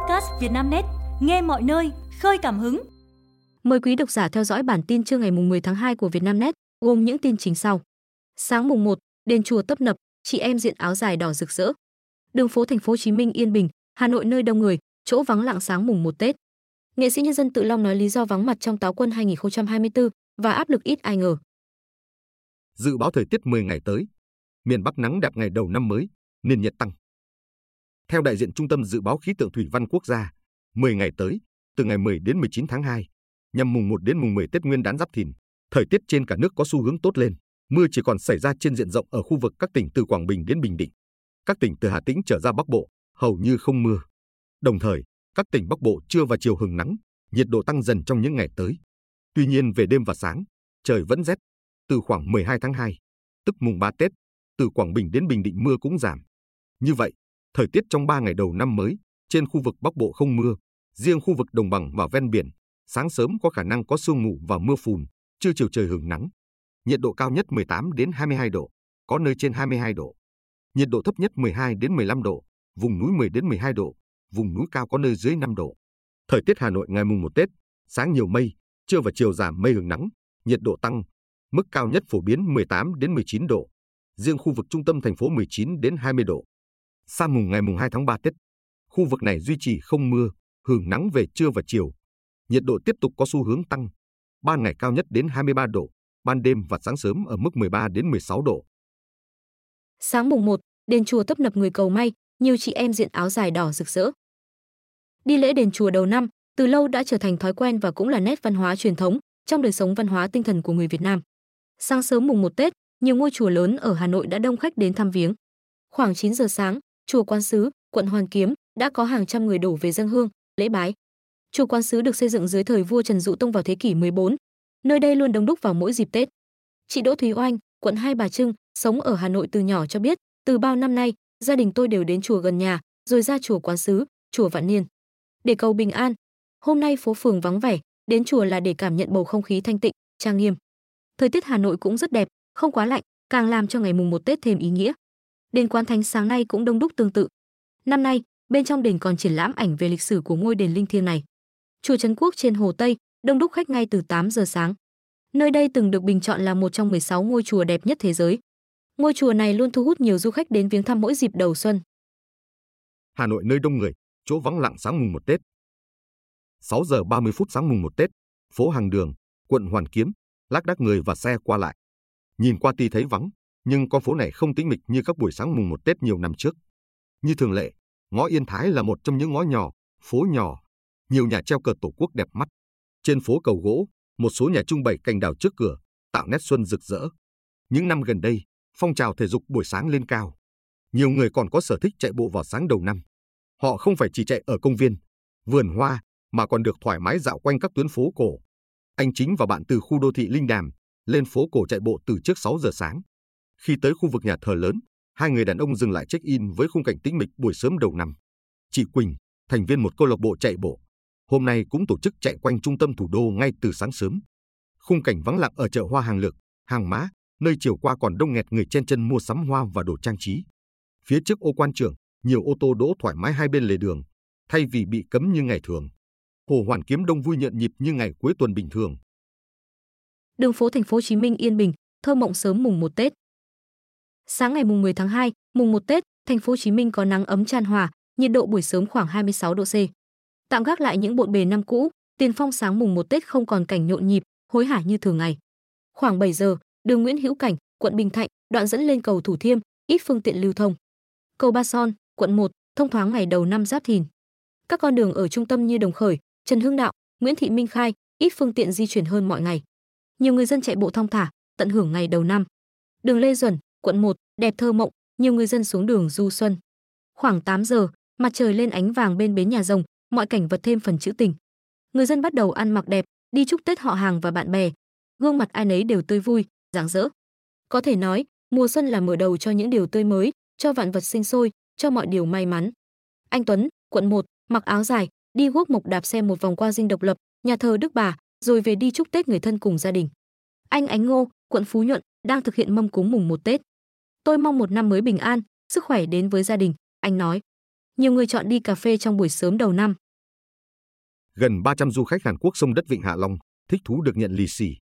podcast Vietnamnet, nghe mọi nơi, khơi cảm hứng. Mời quý độc giả theo dõi bản tin trưa ngày 10 tháng 2 của Vietnamnet, gồm những tin chính sau. Sáng mùng 1, đền chùa tấp nập, chị em diện áo dài đỏ rực rỡ. Đường phố thành phố Hồ Chí Minh yên bình, Hà Nội nơi đông người, chỗ vắng lặng sáng mùng 1 Tết. Nghệ sĩ nhân dân Tự Long nói lý do vắng mặt trong Táo quân 2024 và áp lực ít ai ngờ. Dự báo thời tiết 10 ngày tới, miền Bắc nắng đẹp ngày đầu năm mới, nền nhiệt tăng. Theo đại diện Trung tâm Dự báo Khí tượng Thủy văn Quốc gia, 10 ngày tới, từ ngày 10 đến 19 tháng 2, nhằm mùng 1 đến mùng 10 Tết Nguyên đán Giáp Thìn, thời tiết trên cả nước có xu hướng tốt lên, mưa chỉ còn xảy ra trên diện rộng ở khu vực các tỉnh từ Quảng Bình đến Bình Định. Các tỉnh từ Hà Tĩnh trở ra Bắc Bộ hầu như không mưa. Đồng thời, các tỉnh Bắc Bộ trưa và chiều hừng nắng, nhiệt độ tăng dần trong những ngày tới. Tuy nhiên về đêm và sáng, trời vẫn rét. Từ khoảng 12 tháng 2, tức mùng 3 Tết, từ Quảng Bình đến Bình Định mưa cũng giảm. Như vậy, thời tiết trong 3 ngày đầu năm mới, trên khu vực Bắc Bộ không mưa, riêng khu vực đồng bằng và ven biển, sáng sớm có khả năng có sương mù và mưa phùn, trưa chiều trời hưởng nắng. Nhiệt độ cao nhất 18 đến 22 độ, có nơi trên 22 độ. Nhiệt độ thấp nhất 12 đến 15 độ, vùng núi 10 đến 12 độ, vùng núi cao có nơi dưới 5 độ. Thời tiết Hà Nội ngày mùng 1 Tết, sáng nhiều mây, trưa và chiều giảm mây hưởng nắng, nhiệt độ tăng, mức cao nhất phổ biến 18 đến 19 độ. Riêng khu vực trung tâm thành phố 19 đến 20 độ. Sang mùng ngày mùng 2 tháng 3 Tết, khu vực này duy trì không mưa, hưởng nắng về trưa và chiều. Nhiệt độ tiếp tục có xu hướng tăng. Ban ngày cao nhất đến 23 độ, ban đêm và sáng sớm ở mức 13 đến 16 độ. Sáng mùng 1, đền chùa tấp nập người cầu may, nhiều chị em diện áo dài đỏ rực rỡ. Đi lễ đền chùa đầu năm từ lâu đã trở thành thói quen và cũng là nét văn hóa truyền thống trong đời sống văn hóa tinh thần của người Việt Nam. Sáng sớm mùng 1 Tết, nhiều ngôi chùa lớn ở Hà Nội đã đông khách đến thăm viếng. Khoảng 9 giờ sáng, chùa Quan Sứ, quận Hoàn Kiếm đã có hàng trăm người đổ về dân hương, lễ bái. Chùa Quan Sứ được xây dựng dưới thời vua Trần Dụ Tông vào thế kỷ 14. Nơi đây luôn đông đúc vào mỗi dịp Tết. Chị Đỗ Thúy Oanh, quận Hai Bà Trưng, sống ở Hà Nội từ nhỏ cho biết, từ bao năm nay, gia đình tôi đều đến chùa gần nhà, rồi ra chùa Quán Sứ, chùa Vạn Niên. Để cầu bình an, hôm nay phố phường vắng vẻ, đến chùa là để cảm nhận bầu không khí thanh tịnh, trang nghiêm. Thời tiết Hà Nội cũng rất đẹp, không quá lạnh, càng làm cho ngày mùng một Tết thêm ý nghĩa. Đền Quán Thánh sáng nay cũng đông đúc tương tự. Năm nay, bên trong đền còn triển lãm ảnh về lịch sử của ngôi đền linh thiêng này. Chùa Trấn Quốc trên Hồ Tây, đông đúc khách ngay từ 8 giờ sáng. Nơi đây từng được bình chọn là một trong 16 ngôi chùa đẹp nhất thế giới. Ngôi chùa này luôn thu hút nhiều du khách đến viếng thăm mỗi dịp đầu xuân. Hà Nội nơi đông người, chỗ vắng lặng sáng mùng 1 Tết. 6 giờ 30 phút sáng mùng 1 Tết, phố Hàng Đường, quận Hoàn Kiếm, lác đác người và xe qua lại. Nhìn qua ti thấy vắng, nhưng con phố này không tĩnh mịch như các buổi sáng mùng một Tết nhiều năm trước. Như thường lệ, ngõ Yên Thái là một trong những ngõ nhỏ, phố nhỏ, nhiều nhà treo cờ tổ quốc đẹp mắt. Trên phố cầu gỗ, một số nhà trưng bày cành đào trước cửa, tạo nét xuân rực rỡ. Những năm gần đây, phong trào thể dục buổi sáng lên cao. Nhiều người còn có sở thích chạy bộ vào sáng đầu năm. Họ không phải chỉ chạy ở công viên, vườn hoa, mà còn được thoải mái dạo quanh các tuyến phố cổ. Anh Chính và bạn từ khu đô thị Linh Đàm lên phố cổ chạy bộ từ trước 6 giờ sáng. Khi tới khu vực nhà thờ lớn, hai người đàn ông dừng lại check-in với khung cảnh tĩnh mịch buổi sớm đầu năm. Chị Quỳnh, thành viên một câu lạc bộ chạy bộ, hôm nay cũng tổ chức chạy quanh trung tâm thủ đô ngay từ sáng sớm. Khung cảnh vắng lặng ở chợ hoa hàng lược, hàng mã, nơi chiều qua còn đông nghẹt người chen chân mua sắm hoa và đồ trang trí. Phía trước ô quan trường, nhiều ô tô đỗ thoải mái hai bên lề đường, thay vì bị cấm như ngày thường. Hồ Hoàn Kiếm đông vui nhộn nhịp như ngày cuối tuần bình thường. Đường phố thành phố Hồ Chí Minh yên bình, thơ mộng sớm mùng một Tết. Sáng ngày mùng 10 tháng 2, mùng 1 Tết, thành phố Hồ Chí Minh có nắng ấm tràn hòa, nhiệt độ buổi sớm khoảng 26 độ C. Tạm gác lại những bộn bề năm cũ, tiền phong sáng mùng 1 Tết không còn cảnh nhộn nhịp, hối hả như thường ngày. Khoảng 7 giờ, đường Nguyễn Hữu Cảnh, quận Bình Thạnh, đoạn dẫn lên cầu Thủ Thiêm, ít phương tiện lưu thông. Cầu Ba Son, quận 1, thông thoáng ngày đầu năm Giáp Thìn. Các con đường ở trung tâm như Đồng Khởi, Trần Hưng Đạo, Nguyễn Thị Minh Khai, ít phương tiện di chuyển hơn mọi ngày. Nhiều người dân chạy bộ thong thả, tận hưởng ngày đầu năm. Đường Lê Duẩn, quận 1, đẹp thơ mộng, nhiều người dân xuống đường du xuân. Khoảng 8 giờ, mặt trời lên ánh vàng bên bến nhà rồng, mọi cảnh vật thêm phần trữ tình. Người dân bắt đầu ăn mặc đẹp, đi chúc Tết họ hàng và bạn bè. Gương mặt ai nấy đều tươi vui, rạng rỡ. Có thể nói, mùa xuân là mở đầu cho những điều tươi mới, cho vạn vật sinh sôi, cho mọi điều may mắn. Anh Tuấn, quận 1, mặc áo dài, đi guốc mộc đạp xe một vòng qua dinh độc lập, nhà thờ Đức Bà, rồi về đi chúc Tết người thân cùng gia đình. Anh Ánh Ngô, quận Phú Nhuận, đang thực hiện mâm cúng mùng một Tết. Tôi mong một năm mới bình an, sức khỏe đến với gia đình, anh nói. nhiều người chọn đi cà phê trong buổi sớm đầu năm. Gần 300 du khách Hàn Quốc sông đất Vịnh Hạ Long thích thú được nhận lì xì.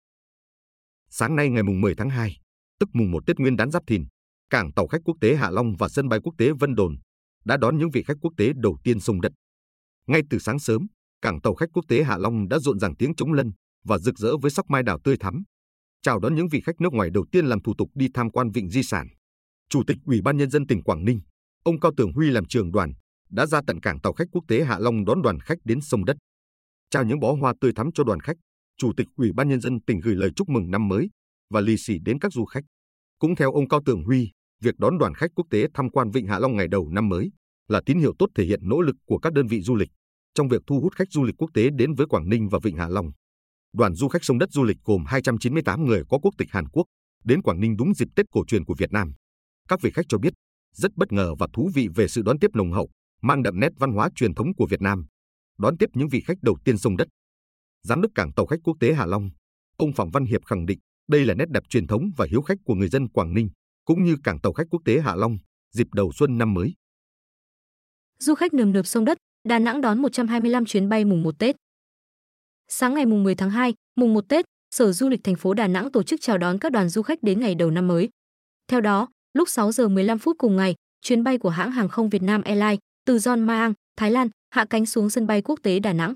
Sáng nay ngày mùng 10 tháng 2, tức mùng 1 Tết Nguyên đán Giáp Thìn, cảng tàu khách quốc tế Hạ Long và sân bay quốc tế Vân Đồn đã đón những vị khách quốc tế đầu tiên sông đất. Ngay từ sáng sớm, cảng tàu khách quốc tế Hạ Long đã rộn ràng tiếng trống lân và rực rỡ với sắc mai đảo tươi thắm. Chào đón những vị khách nước ngoài đầu tiên làm thủ tục đi tham quan vịnh di sản. Chủ tịch Ủy ban nhân dân tỉnh Quảng Ninh, ông Cao Tường Huy làm trường đoàn, đã ra tận cảng tàu khách quốc tế Hạ Long đón đoàn khách đến sông đất. Trao những bó hoa tươi thắm cho đoàn khách, Chủ tịch Ủy ban nhân dân tỉnh gửi lời chúc mừng năm mới và lì xì đến các du khách. Cũng theo ông Cao Tường Huy, việc đón đoàn khách quốc tế tham quan Vịnh Hạ Long ngày đầu năm mới là tín hiệu tốt thể hiện nỗ lực của các đơn vị du lịch trong việc thu hút khách du lịch quốc tế đến với Quảng Ninh và Vịnh Hạ Long. Đoàn du khách sông đất du lịch gồm 298 người có quốc tịch Hàn Quốc đến Quảng Ninh đúng dịp Tết cổ truyền của Việt Nam. Các vị khách cho biết rất bất ngờ và thú vị về sự đón tiếp nồng hậu, mang đậm nét văn hóa truyền thống của Việt Nam. Đón tiếp những vị khách đầu tiên sông đất. Giám đốc cảng tàu khách quốc tế Hạ Long, ông Phạm Văn Hiệp khẳng định đây là nét đẹp truyền thống và hiếu khách của người dân Quảng Ninh, cũng như cảng tàu khách quốc tế Hạ Long dịp đầu xuân năm mới. Du khách nườm nượp sông đất, Đà Nẵng đón 125 chuyến bay mùng 1 Tết. Sáng ngày mùng 10 tháng 2, mùng 1 Tết, Sở Du lịch thành phố Đà Nẵng tổ chức chào đón các đoàn du khách đến ngày đầu năm mới. Theo đó, lúc 6 giờ 15 phút cùng ngày, chuyến bay của hãng hàng không Việt Nam Airlines từ John Maang, Thái Lan hạ cánh xuống sân bay quốc tế Đà Nẵng.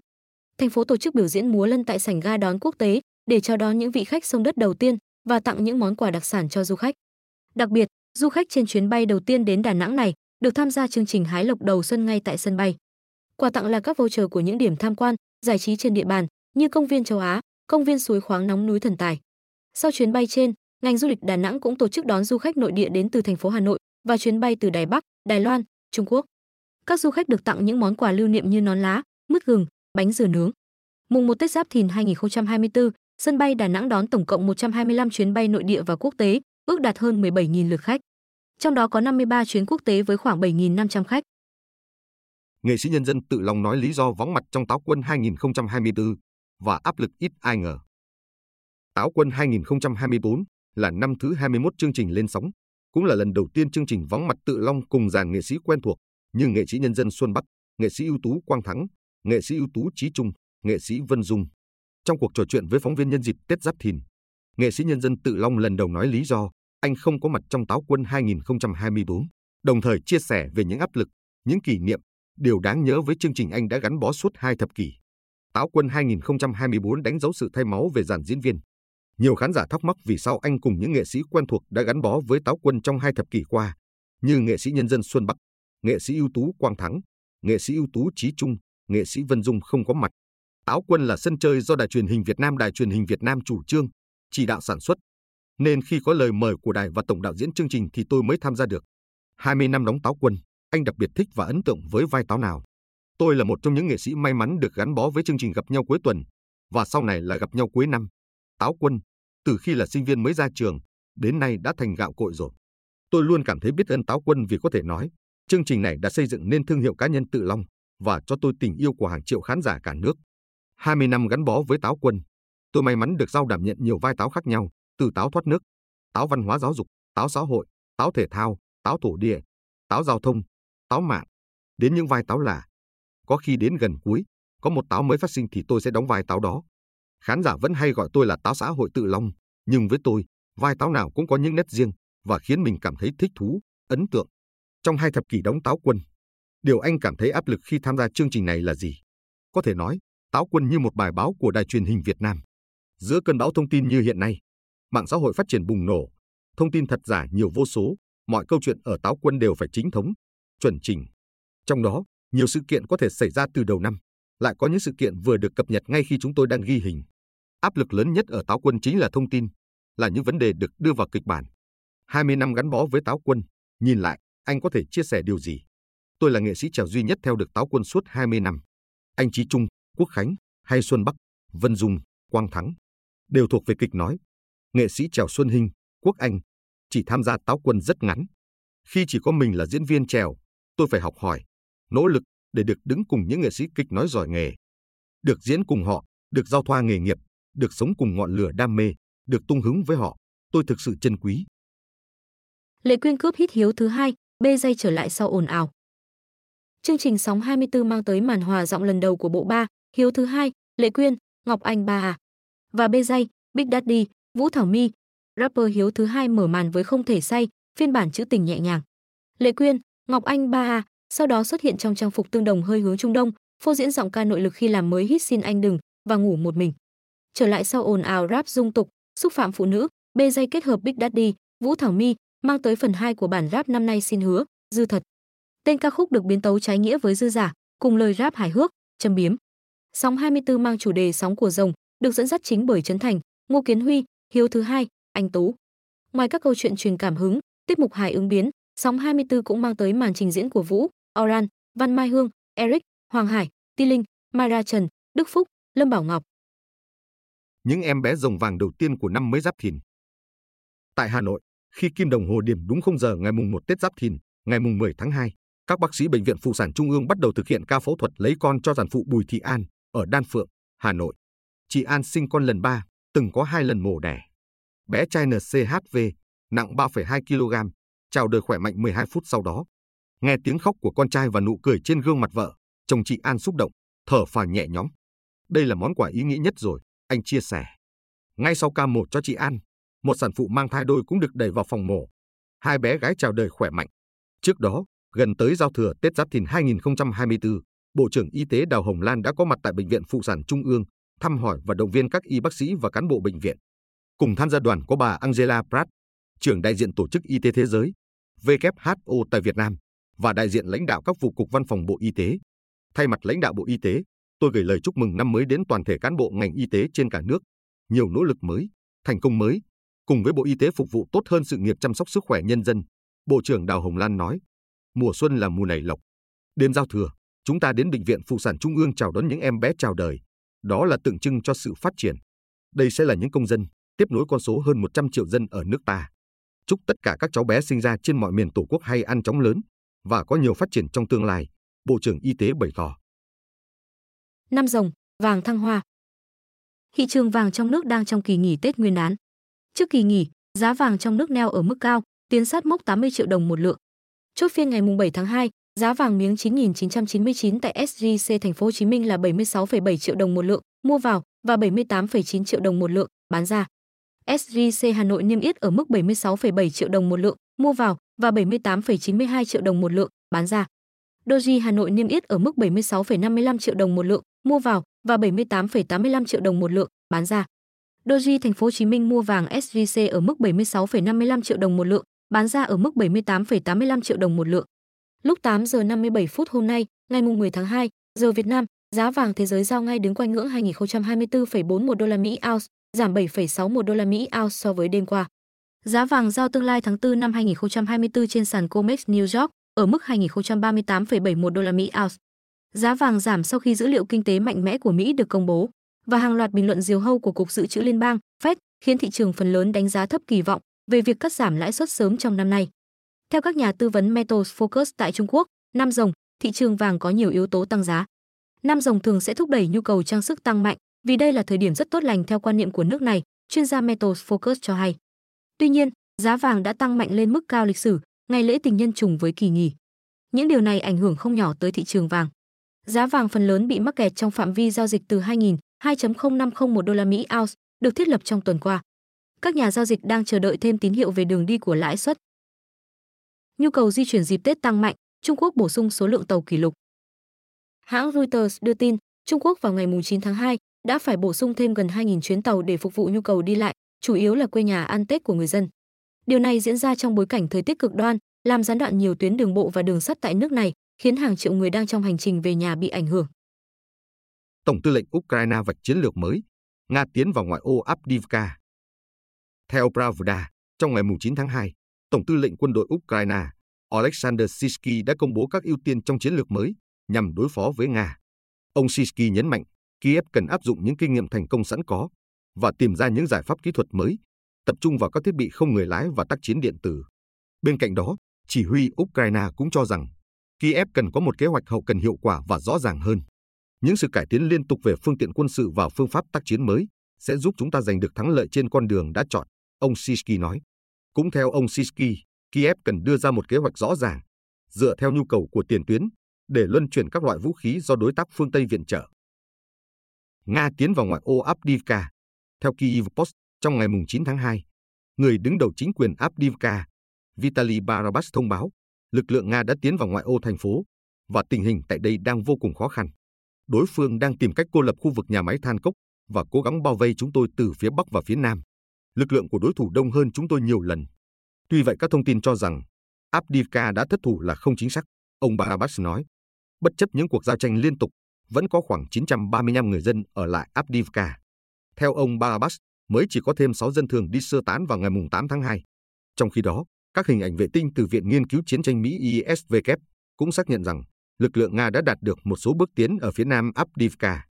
Thành phố tổ chức biểu diễn múa lân tại sảnh ga đón quốc tế để chào đón những vị khách sông đất đầu tiên và tặng những món quà đặc sản cho du khách. Đặc biệt, du khách trên chuyến bay đầu tiên đến Đà Nẵng này được tham gia chương trình hái lộc đầu xuân ngay tại sân bay. Quà tặng là các voucher của những điểm tham quan, giải trí trên địa bàn như công viên châu Á, công viên suối khoáng nóng núi Thần Tài. Sau chuyến bay trên, ngành du lịch Đà Nẵng cũng tổ chức đón du khách nội địa đến từ thành phố Hà Nội và chuyến bay từ Đài Bắc, Đài Loan, Trung Quốc. Các du khách được tặng những món quà lưu niệm như nón lá, mứt gừng, bánh dừa nướng. Mùng 1 Tết Giáp Thìn 2024, sân bay Đà Nẵng đón tổng cộng 125 chuyến bay nội địa và quốc tế, ước đạt hơn 17.000 lượt khách. Trong đó có 53 chuyến quốc tế với khoảng 7.500 khách. Nghệ sĩ nhân dân Tự lòng nói lý do vắng mặt trong Táo Quân 2024 và áp lực ít ai ngờ. Táo Quân 2024 là năm thứ 21 chương trình lên sóng, cũng là lần đầu tiên chương trình vắng mặt Tự Long cùng dàn nghệ sĩ quen thuộc như nghệ sĩ nhân dân Xuân Bắc, nghệ sĩ ưu tú Quang Thắng, nghệ sĩ ưu tú Trí Trung, nghệ sĩ Vân Dung. Trong cuộc trò chuyện với phóng viên nhân dịp Tết Giáp Thìn, nghệ sĩ nhân dân Tự Long lần đầu nói lý do anh không có mặt trong Táo Quân 2024, đồng thời chia sẻ về những áp lực, những kỷ niệm, điều đáng nhớ với chương trình anh đã gắn bó suốt hai thập kỷ. Táo Quân 2024 đánh dấu sự thay máu về dàn diễn viên. Nhiều khán giả thắc mắc vì sao anh cùng những nghệ sĩ quen thuộc đã gắn bó với Táo Quân trong hai thập kỷ qua, như nghệ sĩ nhân dân Xuân Bắc, nghệ sĩ ưu tú Quang Thắng, nghệ sĩ ưu tú Trí Trung, nghệ sĩ Vân Dung không có mặt. Táo Quân là sân chơi do Đài truyền hình Việt Nam Đài truyền hình Việt Nam chủ trương, chỉ đạo sản xuất, nên khi có lời mời của đài và tổng đạo diễn chương trình thì tôi mới tham gia được. 20 năm đóng táo quân, anh đặc biệt thích và ấn tượng với vai táo nào? Tôi là một trong những nghệ sĩ may mắn được gắn bó với chương trình gặp nhau cuối tuần và sau này là gặp nhau cuối năm. Táo quân, từ khi là sinh viên mới ra trường, đến nay đã thành gạo cội rồi. Tôi luôn cảm thấy biết ơn Táo quân vì có thể nói, chương trình này đã xây dựng nên thương hiệu cá nhân tự long và cho tôi tình yêu của hàng triệu khán giả cả nước. 20 năm gắn bó với Táo quân, tôi may mắn được giao đảm nhận nhiều vai táo khác nhau, từ táo thoát nước, táo văn hóa giáo dục, táo xã hội, táo thể thao, táo thổ địa, táo giao thông, táo mạng, đến những vai táo lạ. Có khi đến gần cuối, có một táo mới phát sinh thì tôi sẽ đóng vai táo đó. Khán giả vẫn hay gọi tôi là táo xã hội tự long, nhưng với tôi, vai táo nào cũng có những nét riêng và khiến mình cảm thấy thích thú, ấn tượng. Trong hai thập kỷ đóng táo quân, điều anh cảm thấy áp lực khi tham gia chương trình này là gì? Có thể nói, táo quân như một bài báo của đài truyền hình Việt Nam. Giữa cơn bão thông tin như hiện nay, mạng xã hội phát triển bùng nổ, thông tin thật giả nhiều vô số, mọi câu chuyện ở Táo Quân đều phải chính thống, chuẩn chỉnh. Trong đó, nhiều sự kiện có thể xảy ra từ đầu năm, lại có những sự kiện vừa được cập nhật ngay khi chúng tôi đang ghi hình. Áp lực lớn nhất ở Táo Quân chính là thông tin, là những vấn đề được đưa vào kịch bản. 20 năm gắn bó với Táo Quân, nhìn lại, anh có thể chia sẻ điều gì? Tôi là nghệ sĩ trèo duy nhất theo được Táo Quân suốt 20 năm. Anh Chí Trung, Quốc Khánh, hay Xuân Bắc, Vân Dung, Quang Thắng đều thuộc về kịch nói, nghệ sĩ trèo Xuân Hinh, Quốc Anh, chỉ tham gia táo quân rất ngắn. Khi chỉ có mình là diễn viên trèo, tôi phải học hỏi, nỗ lực để được đứng cùng những nghệ sĩ kịch nói giỏi nghề. Được diễn cùng họ, được giao thoa nghề nghiệp, được sống cùng ngọn lửa đam mê, được tung hứng với họ, tôi thực sự trân quý. Lệ Quyên cướp hít hiếu thứ hai, bê dây trở lại sau ồn ào. Chương trình sóng 24 mang tới màn hòa giọng lần đầu của bộ ba, Hiếu thứ hai, Lệ Quyên, Ngọc Anh ba à. Và bê dây, Big Daddy, Vũ Thảo My. Rapper Hiếu thứ hai mở màn với không thể say, phiên bản trữ tình nhẹ nhàng. Lệ Quyên, Ngọc Anh ba à, sau đó xuất hiện trong trang phục tương đồng hơi hướng Trung Đông, phô diễn giọng ca nội lực khi làm mới hit xin anh đừng và ngủ một mình. Trở lại sau ồn ào rap dung tục, xúc phạm phụ nữ, bê dây kết hợp Big Daddy, Vũ Thảo My mang tới phần 2 của bản rap năm nay xin hứa, dư thật. Tên ca khúc được biến tấu trái nghĩa với dư giả, cùng lời rap hài hước, châm biếm. Sóng 24 mang chủ đề sóng của rồng, được dẫn dắt chính bởi Trấn Thành, Ngô Kiến Huy, Hiếu thứ hai, Anh Tú. Ngoài các câu chuyện truyền cảm hứng, tiết mục hài ứng biến, sóng 24 cũng mang tới màn trình diễn của Vũ, Oran, Văn Mai Hương, Eric, Hoàng Hải, Ti Linh, Mara Trần, Đức Phúc, Lâm Bảo Ngọc. Những em bé rồng vàng đầu tiên của năm mới Giáp Thìn. Tại Hà Nội, khi kim đồng hồ điểm đúng 0 giờ ngày mùng 1 Tết Giáp Thìn, ngày mùng 10 tháng 2, các bác sĩ bệnh viện phụ sản Trung ương bắt đầu thực hiện ca phẫu thuật lấy con cho sản phụ Bùi Thị An ở Đan Phượng, Hà Nội. Chị An sinh con lần 3, từng có hai lần mổ đẻ. Bé trai NCHV, nặng 3,2 kg, chào đời khỏe mạnh 12 phút sau đó. Nghe tiếng khóc của con trai và nụ cười trên gương mặt vợ, chồng chị An xúc động, thở phào nhẹ nhõm. Đây là món quà ý nghĩa nhất rồi, anh chia sẻ. Ngay sau ca mổ cho chị An, một sản phụ mang thai đôi cũng được đẩy vào phòng mổ. Hai bé gái chào đời khỏe mạnh. Trước đó, gần tới giao thừa Tết Giáp Thìn 2024, Bộ trưởng Y tế Đào Hồng Lan đã có mặt tại Bệnh viện Phụ sản Trung ương, thăm hỏi và động viên các y bác sĩ và cán bộ bệnh viện. Cùng tham gia đoàn có bà Angela Pratt, trưởng đại diện Tổ chức Y tế Thế giới, WHO tại Việt Nam, và đại diện lãnh đạo các vụ cục văn phòng Bộ Y tế. Thay mặt lãnh đạo Bộ Y tế, tôi gửi lời chúc mừng năm mới đến toàn thể cán bộ ngành y tế trên cả nước. Nhiều nỗ lực mới, thành công mới, cùng với Bộ Y tế phục vụ tốt hơn sự nghiệp chăm sóc sức khỏe nhân dân, Bộ trưởng Đào Hồng Lan nói. Mùa xuân là mùa nảy lộc. Đêm giao thừa, chúng ta đến Bệnh viện Phụ sản Trung ương chào đón những em bé chào đời. Đó là tượng trưng cho sự phát triển. Đây sẽ là những công dân, tiếp nối con số hơn 100 triệu dân ở nước ta. Chúc tất cả các cháu bé sinh ra trên mọi miền Tổ quốc hay ăn chóng lớn và có nhiều phát triển trong tương lai, Bộ trưởng Y tế bày tỏ. Năm rồng, vàng thăng hoa. Thị trường vàng trong nước đang trong kỳ nghỉ Tết Nguyên đán. Trước kỳ nghỉ, giá vàng trong nước neo ở mức cao, tiến sát mốc 80 triệu đồng một lượng. Chốt phiên ngày mùng 7 tháng 2, giá vàng miếng 9.999 tại SJC thành phố Hồ Chí Minh là 76,7 triệu đồng một lượng mua vào và 78,9 triệu đồng một lượng bán ra. SJC Hà Nội niêm yết ở mức 76,7 triệu đồng một lượng mua vào và 78,92 triệu đồng một lượng bán ra. Doji Hà Nội niêm yết ở mức 76,55 triệu đồng một lượng mua vào và 78,85 triệu đồng một lượng bán ra. Doji Thành phố Hồ Chí Minh mua vàng SJC ở mức 76,55 triệu đồng một lượng, bán ra ở mức 78,85 triệu đồng một lượng. Lúc 8 giờ 57 phút hôm nay, ngày 10 tháng 2, giờ Việt Nam, giá vàng thế giới giao ngay đứng quanh ngưỡng 2024,41 đô la Mỹ ounce, giảm 7,61 đô la Mỹ ounce so với đêm qua. Giá vàng giao tương lai tháng 4 năm 2024 trên sàn COMEX New York ở mức 2038,71 đô la Mỹ ounce. Giá vàng giảm sau khi dữ liệu kinh tế mạnh mẽ của Mỹ được công bố và hàng loạt bình luận diều hâu của Cục Dự trữ Liên bang Fed khiến thị trường phần lớn đánh giá thấp kỳ vọng về việc cắt giảm lãi suất sớm trong năm nay. Theo các nhà tư vấn Metals Focus tại Trung Quốc, năm rồng, thị trường vàng có nhiều yếu tố tăng giá. Năm rồng thường sẽ thúc đẩy nhu cầu trang sức tăng mạnh, vì đây là thời điểm rất tốt lành theo quan niệm của nước này, chuyên gia Metals Focus cho hay. Tuy nhiên, giá vàng đã tăng mạnh lên mức cao lịch sử, ngày lễ tình nhân trùng với kỳ nghỉ. Những điều này ảnh hưởng không nhỏ tới thị trường vàng. Giá vàng phần lớn bị mắc kẹt trong phạm vi giao dịch từ 2.000, 2.0501 đô la Mỹ ounce được thiết lập trong tuần qua. Các nhà giao dịch đang chờ đợi thêm tín hiệu về đường đi của lãi suất. Nhu cầu di chuyển dịp Tết tăng mạnh, Trung Quốc bổ sung số lượng tàu kỷ lục. Hãng Reuters đưa tin, Trung Quốc vào ngày 9 tháng 2 đã phải bổ sung thêm gần 2.000 chuyến tàu để phục vụ nhu cầu đi lại, chủ yếu là quê nhà ăn Tết của người dân. Điều này diễn ra trong bối cảnh thời tiết cực đoan, làm gián đoạn nhiều tuyến đường bộ và đường sắt tại nước này, khiến hàng triệu người đang trong hành trình về nhà bị ảnh hưởng. Tổng tư lệnh Ukraine vạch chiến lược mới, Nga tiến vào ngoại ô Avdiivka. Theo Pravda, trong ngày 9 tháng 2, Tổng tư lệnh quân đội Ukraine Alexander Sisky đã công bố các ưu tiên trong chiến lược mới nhằm đối phó với Nga. Ông Sisky nhấn mạnh Kiev cần áp dụng những kinh nghiệm thành công sẵn có và tìm ra những giải pháp kỹ thuật mới, tập trung vào các thiết bị không người lái và tác chiến điện tử. Bên cạnh đó, chỉ huy Ukraine cũng cho rằng Kiev cần có một kế hoạch hậu cần hiệu quả và rõ ràng hơn. Những sự cải tiến liên tục về phương tiện quân sự và phương pháp tác chiến mới sẽ giúp chúng ta giành được thắng lợi trên con đường đã chọn, ông Sisky nói. Cũng theo ông Sisky, Kiev cần đưa ra một kế hoạch rõ ràng, dựa theo nhu cầu của tiền tuyến, để luân chuyển các loại vũ khí do đối tác phương Tây viện trợ. Nga tiến vào ngoại ô Abdivka. Theo Kyiv Post, trong ngày 9 tháng 2, người đứng đầu chính quyền Abdivka, Vitaly Barabas thông báo, lực lượng Nga đã tiến vào ngoại ô thành phố và tình hình tại đây đang vô cùng khó khăn. Đối phương đang tìm cách cô lập khu vực nhà máy than cốc và cố gắng bao vây chúng tôi từ phía bắc và phía nam. Lực lượng của đối thủ đông hơn chúng tôi nhiều lần. Tuy vậy các thông tin cho rằng Abdivka đã thất thủ là không chính xác, ông Barabas nói. Bất chấp những cuộc giao tranh liên tục, vẫn có khoảng 935 người dân ở lại Abdivka. Theo ông Barabas, mới chỉ có thêm 6 dân thường đi sơ tán vào ngày 8 tháng 2. Trong khi đó, các hình ảnh vệ tinh từ Viện Nghiên cứu Chiến tranh Mỹ ISVK cũng xác nhận rằng lực lượng Nga đã đạt được một số bước tiến ở phía nam Abdivka.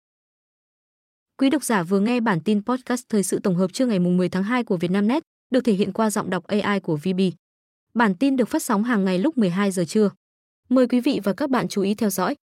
Quý độc giả vừa nghe bản tin podcast thời sự tổng hợp trưa ngày 10 tháng 2 của Vietnamnet, được thể hiện qua giọng đọc AI của VB. Bản tin được phát sóng hàng ngày lúc 12 giờ trưa. Mời quý vị và các bạn chú ý theo dõi.